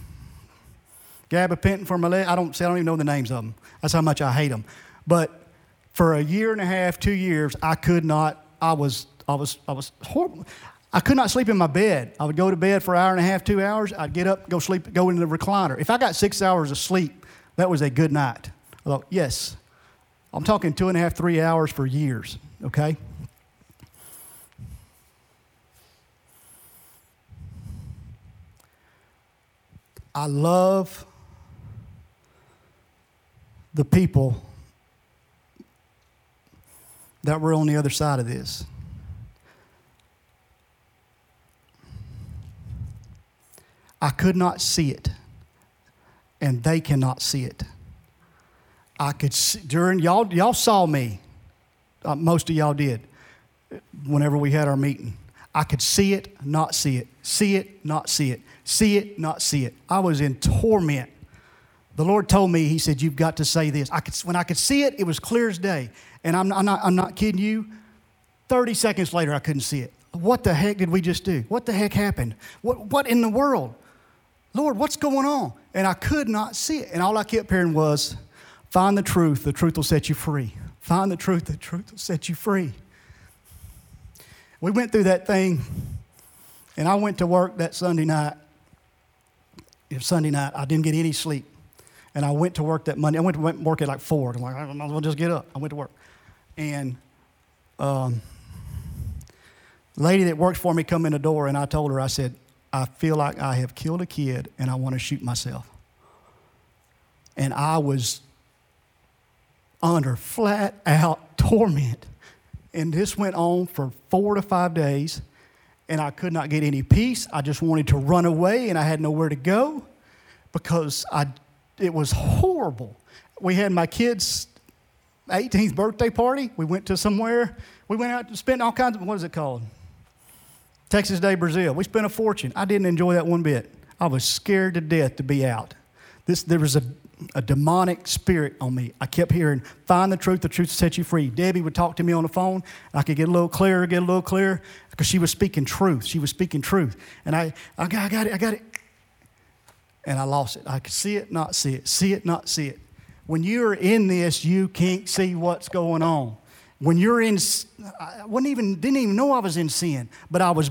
gabapentin for my. I don't, see, I don't even know the names of them. That's how much I hate them. But for a year and a half, two years, I could not, I was, I was, I was horrible. I could not sleep in my bed. I would go to bed for an hour and a half, two hours. I'd get up, go sleep, go into the recliner. If I got six hours of sleep, that was a good night. I thought, yes. I'm talking two and a half, three hours for years, okay? I love the people that were on the other side of this. I could not see it, and they cannot see it. I could see, during y'all y'all saw me. Uh, most of y'all did. whenever we had our meeting. I could see it, not see it, see it, not see it, see it, not see it. I was in torment. The Lord told me, He said, You've got to say this. I could, when I could see it, it was clear as day. And I'm, I'm, not, I'm not kidding you. 30 seconds later, I couldn't see it. What the heck did we just do? What the heck happened? What, what in the world? Lord, what's going on? And I could not see it. And all I kept hearing was, Find the truth, the truth will set you free. Find the truth, the truth will set you free. We went through that thing, and I went to work that Sunday night. It Sunday night. I didn't get any sleep. And I went to work that Monday. I went to work at like 4. I'm like, I might as well just get up. I went to work. And um, lady that worked for me come in the door, and I told her, I said, I feel like I have killed a kid, and I want to shoot myself. And I was under flat out <laughs> torment. And this went on for four to five days, and I could not get any peace. I just wanted to run away, and I had nowhere to go because I, it was horrible. We had my kid's 18th birthday party. We went to somewhere. We went out to spend all kinds of, what is it called? Texas de Brazil. We spent a fortune. I didn't enjoy that one bit. I was scared to death to be out. This, there was a a demonic spirit on me. I kept hearing, find the truth, the truth will set you free. Debbie would talk to me on the phone. I could get a little clearer, get a little clearer, because she was speaking truth. She was speaking truth. And I, I got, I got it, I got it. And I lost it. I could see it, not see it, see it, not see it. When you're in this, you can't see what's going on. When you're in, I wasn't even, didn't even know I was in sin, but I was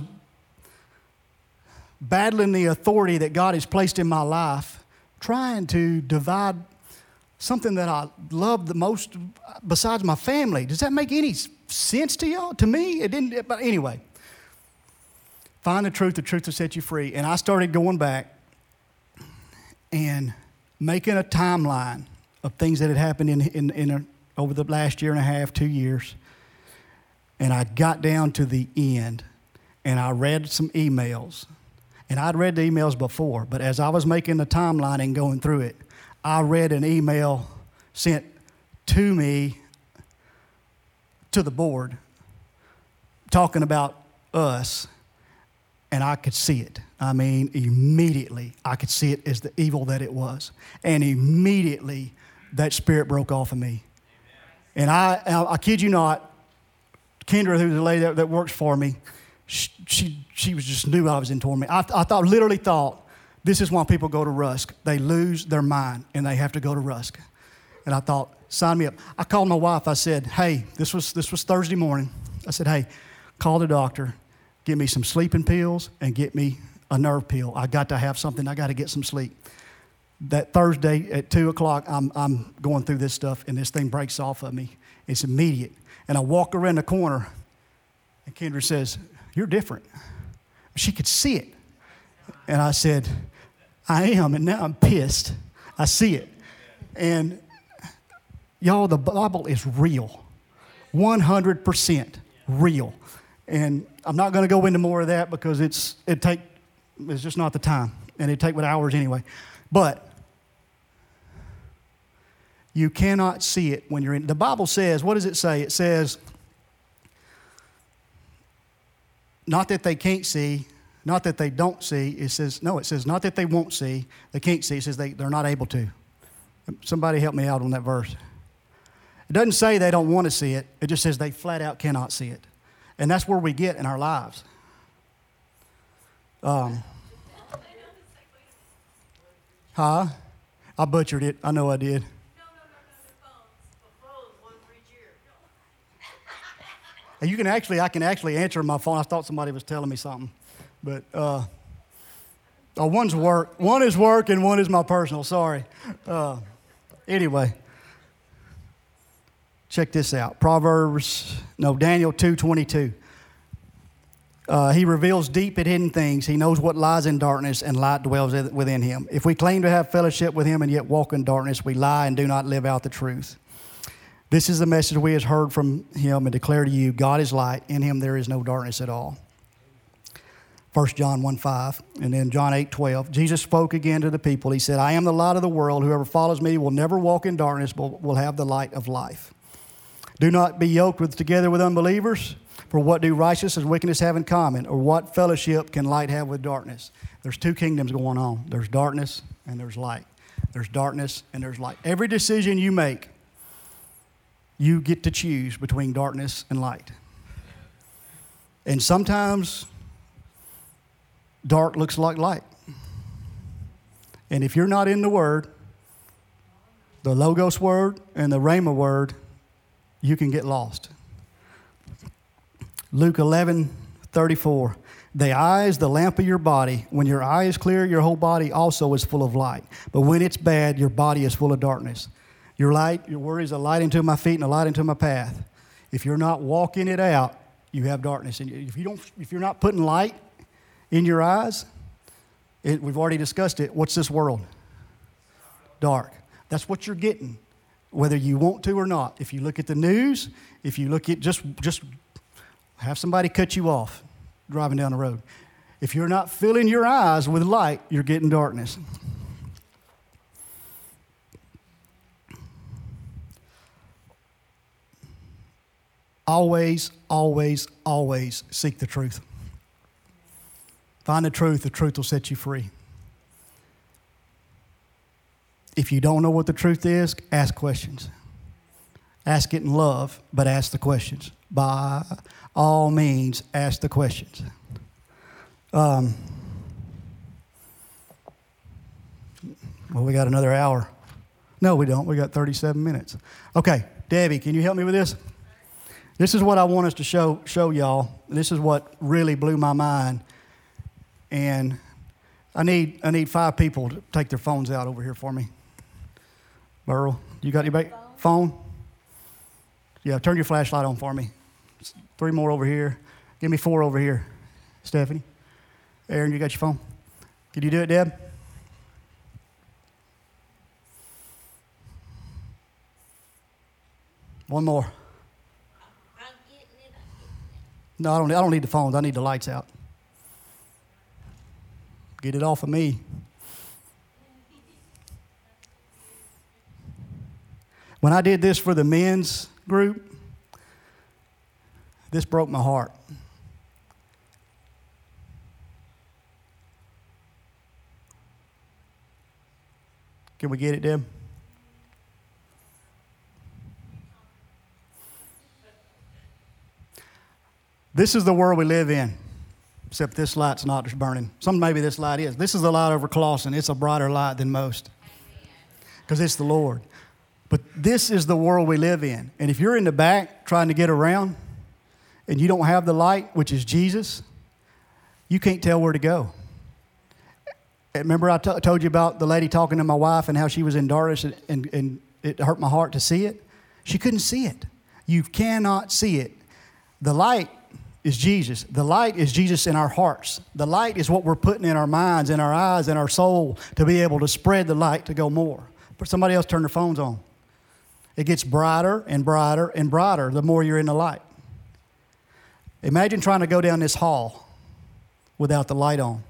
battling the authority that God has placed in my life trying to divide something that I love the most besides my family. Does that make any sense to y'all? To me, it didn't. But anyway, find the truth, the truth will set you free. And I started going back and making a timeline of things that had happened in, in, in a, over the last year and a half, two years. And I got down to the end and I read some emails and I'd read the emails before, but as I was making the timeline and going through it, I read an email sent to me to the board talking about us, and I could see it. I mean, immediately I could see it as the evil that it was. And immediately that spirit broke off of me. And I, I, kid you not, Kendra, who's the lady that, that works for me, she, she, she was just knew I was in torment. I, I thought, literally thought, this is why people go to Rusk. They lose their mind and they have to go to Rusk. And I thought, sign me up. I called my wife. I said, hey, this was, this was Thursday morning. I said, hey, call the doctor, get me some sleeping pills, and get me a nerve pill. I got to have something. I got to get some sleep. That Thursday at 2 o'clock, I'm, I'm going through this stuff, and this thing breaks off of me. It's immediate. And I walk around the corner, and Kendra says, you're different. She could see it. And I said, I am, and now I'm pissed. I see it. And y'all, the Bible is real 100% real. And I'm not going to go into more of that because it's, it take, it's just not the time. And it take what hours anyway. But you cannot see it when you're in. The Bible says, what does it say? It says, not that they can't see, not that they don't see. It says, no, it says not that they won't see, they can't see. It says they, they're not able to. Somebody help me out on that verse. It doesn't say they don't want to see it, it just says they flat out cannot see it. And that's where we get in our lives. Um, huh? I butchered it. I know I did. You can actually, I can actually answer my phone. I thought somebody was telling me something. But uh, oh, one's work. One is work and one is my personal. Sorry. Uh, anyway, check this out. Proverbs, no, Daniel 2.22. Uh, he reveals deep and hidden things. He knows what lies in darkness, and light dwells within him. If we claim to have fellowship with him and yet walk in darkness, we lie and do not live out the truth. This is the message we have heard from him and declare to you God is light. In him there is no darkness at all. 1 John 1 5, and then John 8 12. Jesus spoke again to the people. He said, I am the light of the world. Whoever follows me will never walk in darkness, but will have the light of life. Do not be yoked with, together with unbelievers. For what do righteousness and wickedness have in common? Or what fellowship can light have with darkness? There's two kingdoms going on there's darkness and there's light. There's darkness and there's light. Every decision you make, you get to choose between darkness and light. And sometimes dark looks like light. And if you're not in the Word, the Logos word and the Rhema word, you can get lost. Luke 11, 34. The eye is the lamp of your body. When your eye is clear, your whole body also is full of light. But when it's bad, your body is full of darkness. Your light, your word is a light into my feet and a light into my path. If you're not walking it out, you have darkness. And if, you don't, if you're not putting light in your eyes, it, we've already discussed it. What's this world? Dark. That's what you're getting, whether you want to or not. If you look at the news, if you look at just, just have somebody cut you off driving down the road. If you're not filling your eyes with light, you're getting darkness. Always, always, always seek the truth. Find the truth, the truth will set you free. If you don't know what the truth is, ask questions. Ask it in love, but ask the questions. By all means, ask the questions. Um, well, we got another hour. No, we don't. We got 37 minutes. Okay, Debbie, can you help me with this? This is what I want us to show, show y'all. This is what really blew my mind. And I need, I need five people to take their phones out over here for me. Burl, you got your ba- phone? Yeah, turn your flashlight on for me. Three more over here. Give me four over here. Stephanie. Aaron, you got your phone? Can you do it, Deb? One more. No, I don't, I don't need the phones. I need the lights out. Get it off of me. When I did this for the men's group, this broke my heart. Can we get it, Deb? This is the world we live in, except this light's not just burning. Some maybe this light is. This is the light over Clawson. It's a brighter light than most because it's the Lord. But this is the world we live in. And if you're in the back trying to get around and you don't have the light, which is Jesus, you can't tell where to go. Remember, I t- told you about the lady talking to my wife and how she was in darkness and, and, and it hurt my heart to see it? She couldn't see it. You cannot see it. The light is Jesus. The light is Jesus in our hearts. The light is what we're putting in our minds, in our eyes, in our soul to be able to spread the light to go more. But somebody else turn their phones on. It gets brighter and brighter and brighter the more you're in the light. Imagine trying to go down this hall without the light on.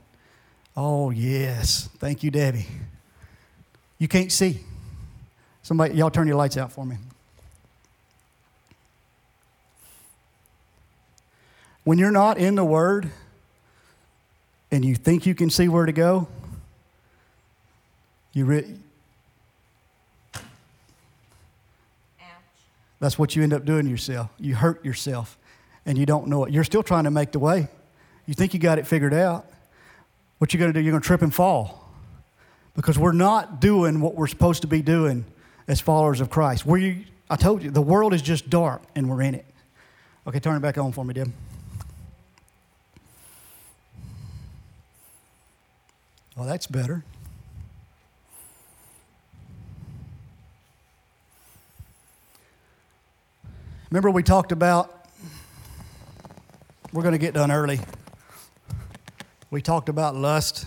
Oh, yes. Thank you, Debbie. You can't see. Somebody, y'all turn your lights out for me. When you're not in the Word and you think you can see where to go, you re- that's what you end up doing yourself. You hurt yourself and you don't know it. You're still trying to make the way. You think you got it figured out. What you're going to do? You're going to trip and fall because we're not doing what we're supposed to be doing as followers of Christ. We, I told you, the world is just dark and we're in it. Okay, turn it back on for me, Deb. Well, that's better. Remember, we talked about, we're going to get done early. We talked about lust.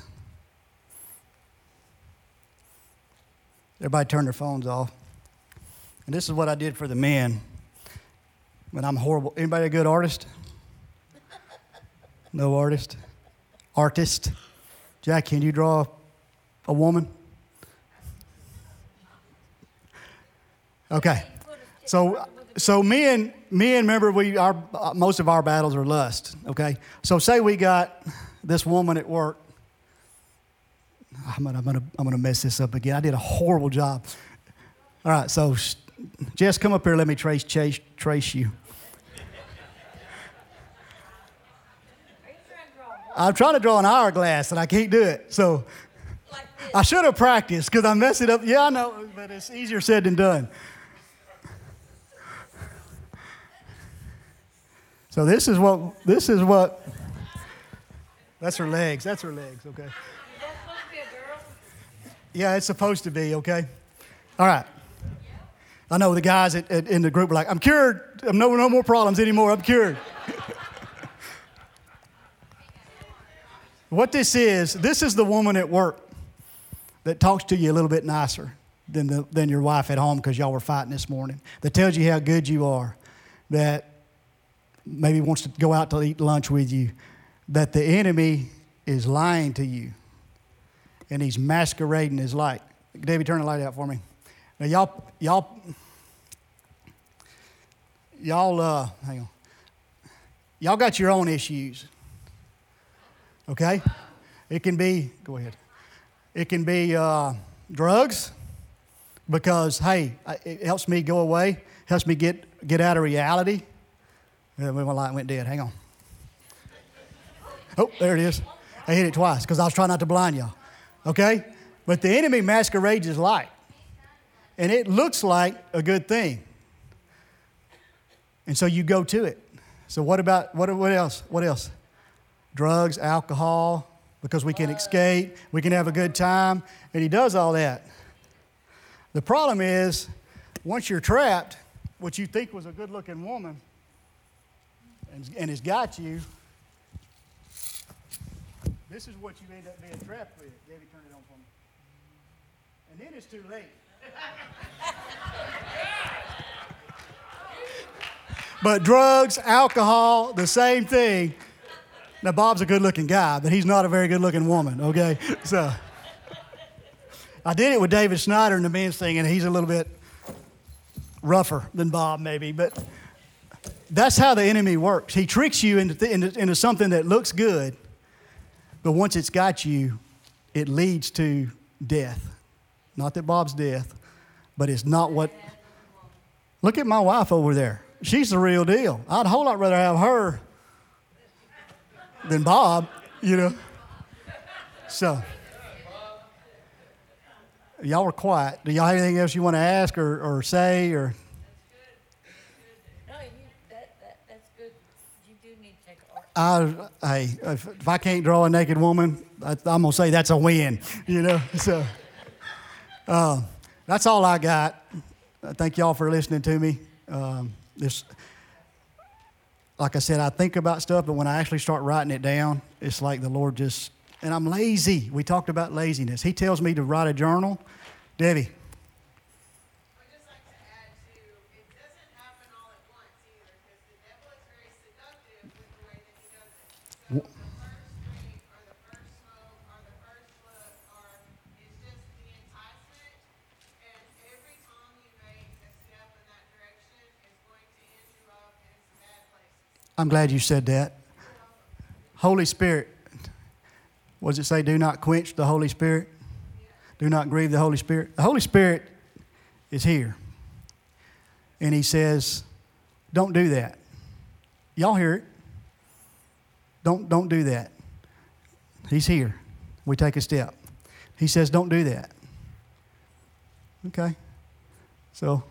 Everybody turned their phones off. And this is what I did for the men. When I'm horrible. Anybody a good artist? No artist? Artist? Jack, can you draw a woman? Okay. So so men, men, remember we our most of our battles are lust. Okay, so say we got this woman at work. I'm gonna, I'm gonna, I'm gonna mess this up again. I did a horrible job. All right, so Jess, come up here. Let me trace, trace, trace you. Are you trying to draw one I'm trying to draw an hourglass and I can't do it. So like? I should have practiced because I messed it up. Yeah, I know, but it's easier said than done. So this is what this is what that's her legs. That's her legs, okay? Is that supposed to be a girl? Yeah, it's supposed to be, okay? All right. I know the guys at, at, in the group were like, I'm cured. I'm no, no more problems anymore. I'm cured. what this is, this is the woman at work that talks to you a little bit nicer than, the, than your wife at home because y'all were fighting this morning, that tells you how good you are, that maybe wants to go out to eat lunch with you, that the enemy is lying to you and he's masquerading his light. Davey, turn the light out for me. Now, y'all, y'all, y'all, uh, hang on. Y'all got your own issues. Okay? It can be, go ahead. It can be uh, drugs because, hey, it helps me go away, helps me get, get out of reality. Uh, my light went dead. Hang on. Oh, there it is. I hit it twice because I was trying not to blind y'all. Okay? But the enemy masquerades as light. And it looks like a good thing. And so you go to it. So what about what, what else? What else? Drugs, alcohol, because we can escape, we can have a good time, and he does all that. The problem is, once you're trapped, what you think was a good looking woman and, and has got you, this is what you end up being trapped with. Debbie, turn it on for me. And then it's too late. but drugs, alcohol, the same thing. Now, Bob's a good looking guy, but he's not a very good looking woman, okay? <laughs> So, I did it with David Snyder in the men's thing, and he's a little bit rougher than Bob, maybe, but that's how the enemy works. He tricks you into, th- into, into something that looks good, but once it's got you, it leads to death. Not that Bob's death, but it's not what. Look at my wife over there. She's the real deal. I'd a whole lot rather have her than Bob, you know. So, y'all were quiet. Do y'all have anything else you want to ask or, or say or? No, you, that, that, that's good. You do need to take art. I, if, I can't draw a naked woman, I, I'm gonna say that's a win, you know. <laughs> So uh, that's all I got. I thank y'all for listening to me. Um, this, like I said, I think about stuff, but when I actually start writing it down, it's like the Lord just. And I'm lazy. We talked about laziness. He tells me to write a journal. Debbie, I would just like to add to, it doesn't happen all at once either, because the devil is very seductive with the way that he does it. So the first drink, or the first smoke, or the first look, or it's just the enticement, and every time you make a step in that direction, it's going to end you up in some bad places. I'm glad you said that. Holy Spirit. What does it say? Do not quench the Holy Spirit. Do not grieve the Holy Spirit. The Holy Spirit is here. And He says, don't do that. Y'all hear it. Don't, don't do that. He's here. We take a step. He says, don't do that. Okay. So,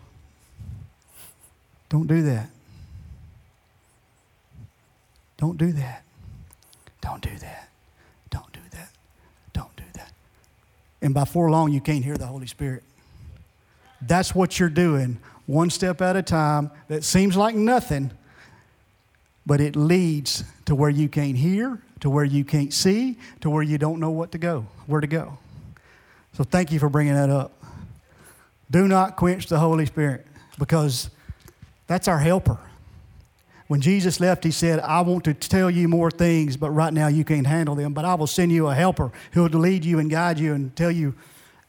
don't do that. Don't do that. Don't do that. Don't do that. Don't do that. And by for long, you can't hear the Holy Spirit. That's what you're doing, one step at a time. That seems like nothing, but it leads to where you can't hear, to where you can't see, to where you don't know what to go, where to go. So thank you for bringing that up. Do not quench the Holy Spirit because that's our helper. When Jesus left, he said, I want to tell you more things, but right now you can't handle them. But I will send you a helper who will lead you and guide you and tell you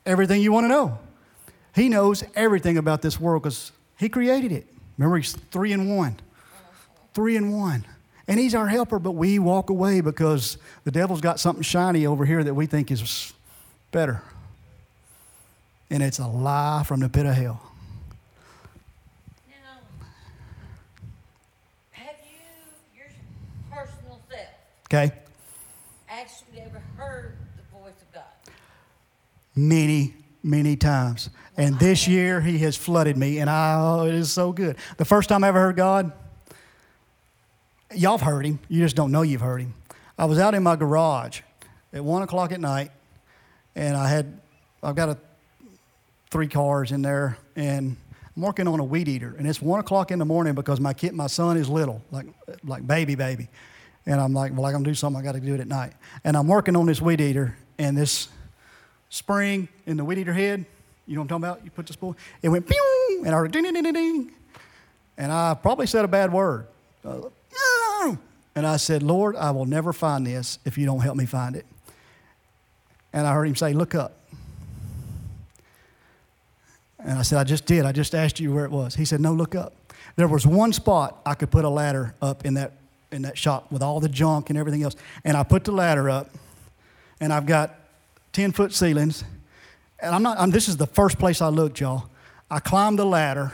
everything you want to know. He knows everything about this world because he created it. Remember, he's three and one. Three and one. And he's our helper, but we walk away because the devil's got something shiny over here that we think is better. And it's a lie from the pit of hell. Now, have you, your personal self, Okay? actually ever heard the voice of God? Many, many times. And this year, he has flooded me, and I, oh, it is so good. The first time I ever heard God, y'all have heard him. You just don't know you've heard him. I was out in my garage at one o'clock at night, and I had, I've got a, three cars in there, and I'm working on a weed eater, and it's one o'clock in the morning because my kid, my son is little, like, like baby, baby, and I'm like, well, I'm going to do something. I got to do it at night, and I'm working on this weed eater, and this spring in the weed eater head, you know what I'm talking about? You put the spool, it went pew, and I heard ding, ding, ding, ding, and I probably said a bad word. Uh, and I said, Lord, I will never find this if you don't help me find it. And I heard him say, Look up. And I said, I just did. I just asked you where it was. He said, No, look up. There was one spot I could put a ladder up in that, in that shop with all the junk and everything else. And I put the ladder up, and I've got 10 foot ceilings. And I'm not, I'm, this is the first place I looked, y'all. I climb the ladder,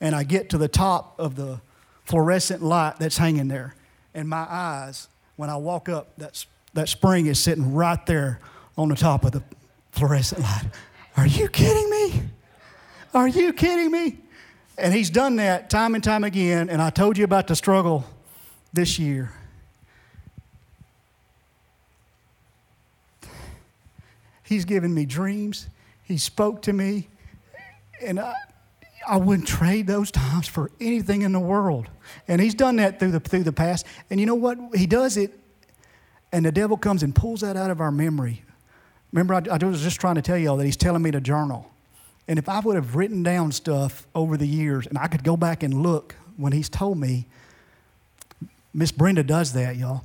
and I get to the top of the fluorescent light that's hanging there. And my eyes, when I walk up, that's, that spring is sitting right there on the top of the fluorescent light. Are you kidding me? Are you kidding me? And he's done that time and time again. And I told you about the struggle this year. He's given me dreams. He spoke to me. And I, I wouldn't trade those times for anything in the world. And he's done that through the, through the past. And you know what? He does it, and the devil comes and pulls that out of our memory. Remember, I, I was just trying to tell y'all that he's telling me to journal. And if I would have written down stuff over the years, and I could go back and look when he's told me, Miss Brenda does that, y'all.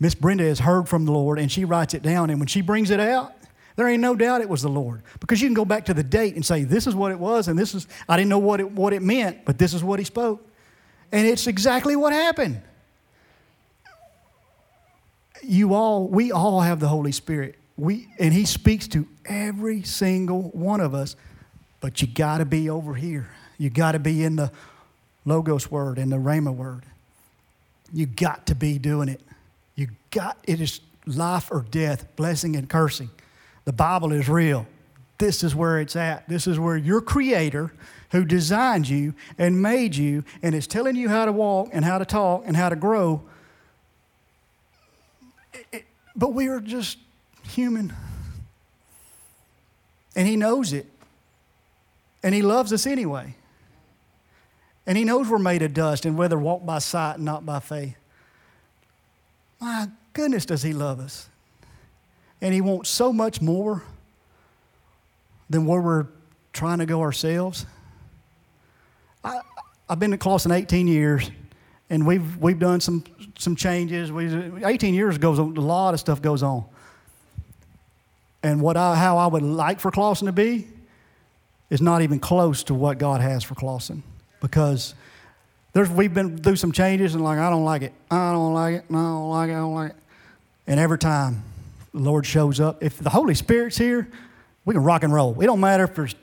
Miss Brenda has heard from the Lord, and she writes it down. And when she brings it out, there ain't no doubt it was the Lord. Because you can go back to the date and say, this is what it was, and this is, I didn't know what it, what it meant, but this is what he spoke. And it's exactly what happened. You all, we all have the Holy Spirit. We, and he speaks to every single one of us, but you got to be over here. You got to be in the Logos word, in the Rhema word. You got to be doing it. You got, it is life or death, blessing and cursing. The Bible is real. This is where it's at. This is where your Creator, who designed you and made you and is telling you how to walk and how to talk and how to grow. It- it- but we are just human. And He knows it. And He loves us anyway. And He knows we're made of dust and whether walk by sight and not by faith. My goodness, does He love us and He wants so much more than where we're trying to go ourselves. I, I've been at Clawson 18 years, and we've, we've done some, some changes. We, 18 years goes on, a lot of stuff goes on. And what I, how I would like for Clawson to be is not even close to what God has for Clawson because there's, we've been through some changes and like, I don't like it. I don't like it. I don't like it. I don't like it. And every time the Lord shows up, if the Holy Spirit's here, we can rock and roll. It don't matter if there's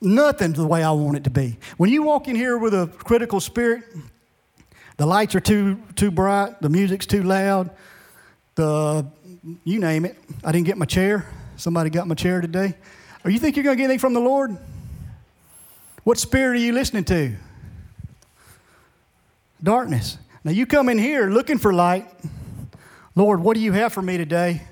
nothing the way I want it to be. When you walk in here with a critical spirit, the lights are too too bright, the music's too loud, the you name it. I didn't get my chair. Somebody got my chair today. Or you think you're to get anything from the Lord? What spirit are you listening to? Darkness. Now you come in here looking for light. Lord, what do you have for me today?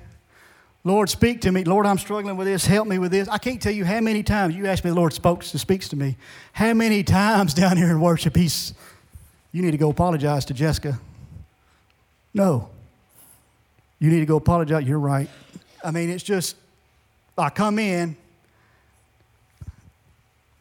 Lord, speak to me. Lord, I'm struggling with this. Help me with this. I can't tell you how many times you ask me, the Lord spoke, to speaks to me. How many times <laughs> down here in worship, He's, you need to go apologize to Jessica. No. You need to go apologize. You're right. I mean, it's just, I come in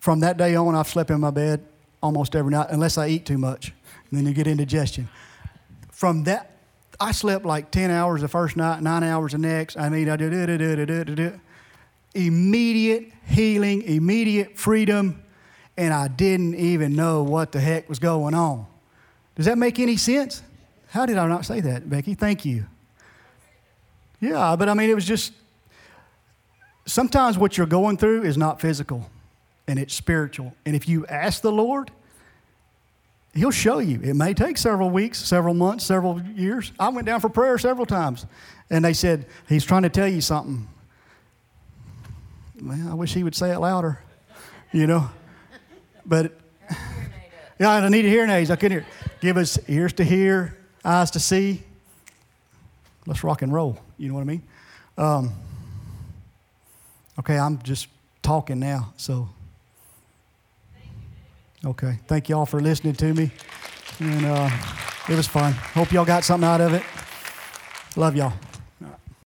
From that day on, I've slept in my bed almost every night, unless I eat too much. And then you get indigestion. From that, I slept like 10 hours the first night, nine hours the next. I mean, I did it, it, it, it. Immediate healing, immediate freedom, and I didn't even know what the heck was going on. Does that make any sense? How did I not say that, Becky? Thank you. Yeah, but I mean, it was just sometimes what you're going through is not physical and it's spiritual. And if you ask the Lord, He'll show you. It may take several weeks, several months, several years. I went down for prayer several times, and they said, He's trying to tell you something. Well, I wish He would say it louder, you know. But yeah, I needed hearing aids. I couldn't hear. Give us ears to hear, eyes to see. Let's rock and roll. You know what I mean? Um, okay, I'm just talking now, so. Okay, thank y'all for listening to me. And uh, it was fun. Hope y'all got something out of it. Love y'all.